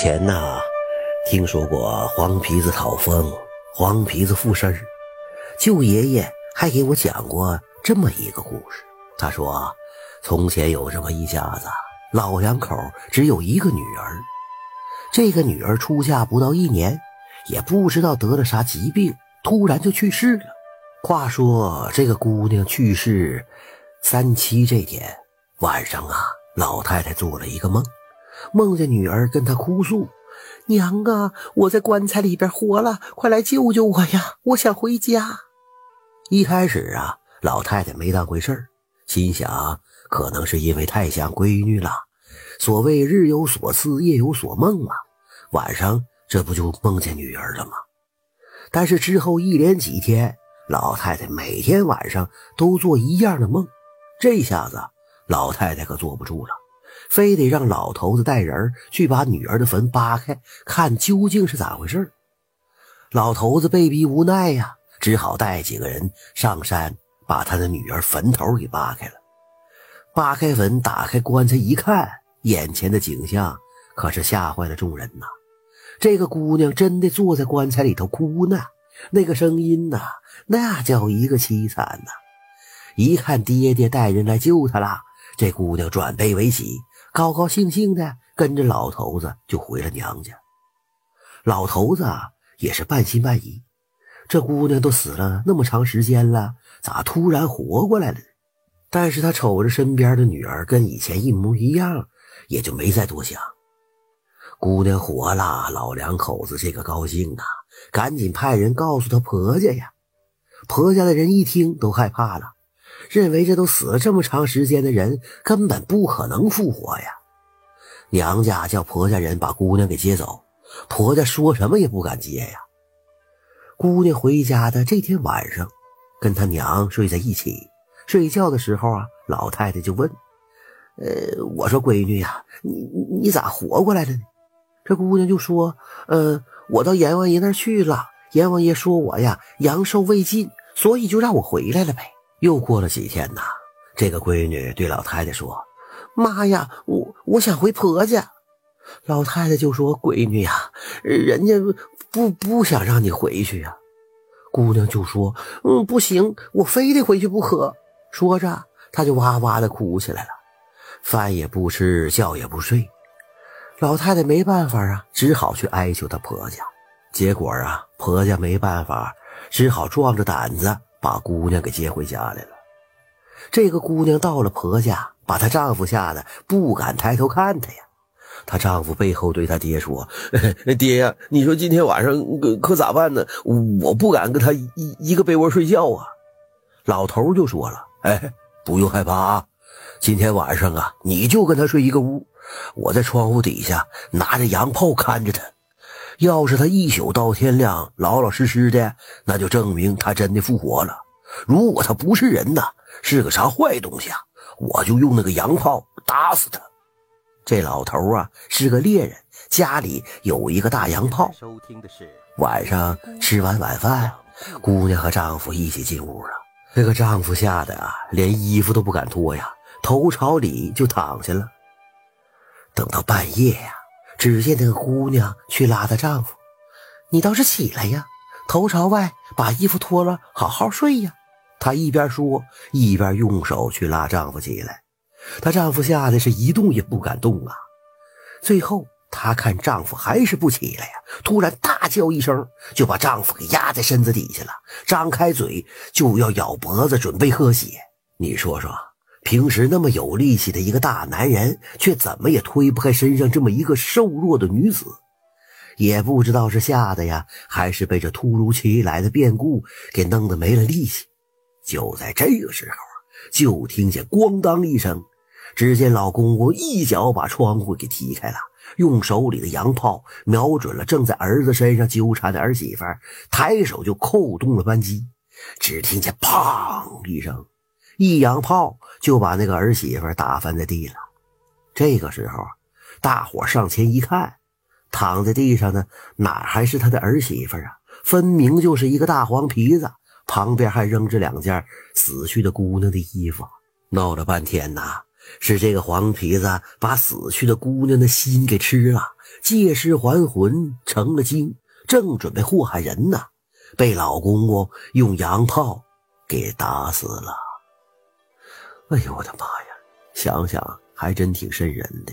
前呐，听说过黄皮子讨风，黄皮子附身。舅爷爷还给我讲过这么一个故事。他说，从前有这么一家子老两口，只有一个女儿。这个女儿出嫁不到一年，也不知道得了啥疾病，突然就去世了。话说这个姑娘去世三七这天晚上啊，老太太做了一个梦。梦见女儿跟他哭诉：“娘啊，我在棺材里边活了，快来救救我呀！我想回家。”一开始啊，老太太没当回事心想可能是因为太想闺女了。所谓日有所思，夜有所梦啊，晚上这不就梦见女儿了吗？但是之后一连几天，老太太每天晚上都做一样的梦，这下子老太太可坐不住了。非得让老头子带人去把女儿的坟扒开，看究竟是咋回事老头子被逼无奈呀，只好带几个人上山，把他的女儿坟头给扒开了。扒开坟，打开棺材一看，眼前的景象可是吓坏了众人呐！这个姑娘真的坐在棺材里头哭呢，那个声音呐，那叫一个凄惨呐！一看爹爹带人来救她了，这姑娘转悲为喜。高高兴兴的跟着老头子就回了娘家。老头子也是半信半疑，这姑娘都死了那么长时间了，咋突然活过来了呢？但是他瞅着身边的女儿跟以前一模一样，也就没再多想。姑娘活了，老两口子这个高兴啊，赶紧派人告诉她婆家呀。婆家的人一听都害怕了。认为这都死了这么长时间的人根本不可能复活呀！娘家叫婆家人把姑娘给接走，婆家说什么也不敢接呀。姑娘回家的这天晚上，跟她娘睡在一起。睡觉的时候啊，老太太就问：“呃，我说闺女呀，你你咋活过来了呢？”这姑娘就说：“呃，我到阎王爷那儿去了，阎王爷说我呀阳寿未尽，所以就让我回来了呗。”又过了几天呐，这个闺女对老太太说：“妈呀，我我想回婆家。”老太太就说：“闺女呀，人家不不想让你回去呀。”姑娘就说：“嗯，不行，我非得回去不可。”说着，她就哇哇的哭起来了，饭也不吃，觉也不睡。老太太没办法啊，只好去哀求她婆家。结果啊，婆家没办法，只好壮着胆子。把姑娘给接回家来了。这个姑娘到了婆家，把她丈夫吓得不敢抬头看她呀。她丈夫背后对她爹说：“ 爹呀，你说今天晚上可可咋办呢？我不敢跟她一一个被窝睡觉啊。”老头就说了：“哎，不用害怕啊，今天晚上啊，你就跟她睡一个屋，我在窗户底下拿着洋炮看着她。”要是他一宿到天亮老老实实的，那就证明他真的复活了。如果他不是人呐，是个啥坏东西啊，我就用那个洋炮打死他。这老头啊是个猎人，家里有一个大洋炮。晚上吃完晚饭，姑娘和丈夫一起进屋了。这个丈夫吓得啊，连衣服都不敢脱呀，头朝里就躺下了。等到半夜呀。只见那个姑娘去拉她丈夫：“你倒是起来呀，头朝外，把衣服脱了，好好睡呀。”她一边说，一边用手去拉丈夫起来。她丈夫吓得是一动也不敢动啊。最后，她看丈夫还是不起来呀，突然大叫一声，就把丈夫给压在身子底下了，张开嘴就要咬脖子，准备喝血。你说说。平时那么有力气的一个大男人，却怎么也推不开身上这么一个瘦弱的女子，也不知道是吓的呀，还是被这突如其来的变故给弄得没了力气。就在这个时候啊，就听见咣当一声，只见老公公一脚把窗户给踢开了，用手里的洋炮瞄准了正在儿子身上纠缠的儿媳妇，抬手就扣动了扳机。只听见砰一声。一扬炮就把那个儿媳妇打翻在地了，这个时候，大伙上前一看，躺在地上的哪还是他的儿媳妇啊，分明就是一个大黄皮子。旁边还扔着两件死去的姑娘的衣服，闹了半天呐，是这个黄皮子把死去的姑娘的心给吃了，借尸还魂成了精，正准备祸害人呢，被老公公用洋炮给打死了。哎呦，我的妈呀，想想还真挺瘆人的。